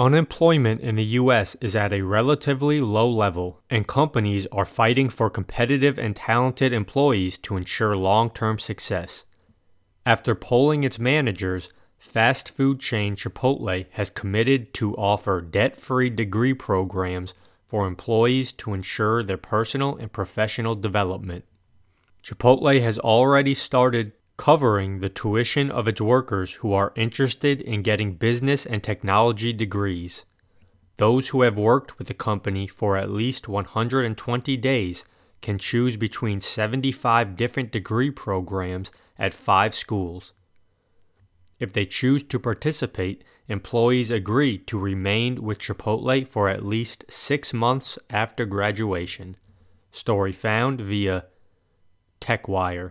Unemployment in the U.S. is at a relatively low level, and companies are fighting for competitive and talented employees to ensure long term success. After polling its managers, fast food chain Chipotle has committed to offer debt free degree programs for employees to ensure their personal and professional development. Chipotle has already started covering the tuition of its workers who are interested in getting business and technology degrees. Those who have worked with the company for at least 120 days can choose between 75 different degree programs at five schools. If they choose to participate, employees agree to remain with Chipotle for at least six months after graduation. Story found via TechWire.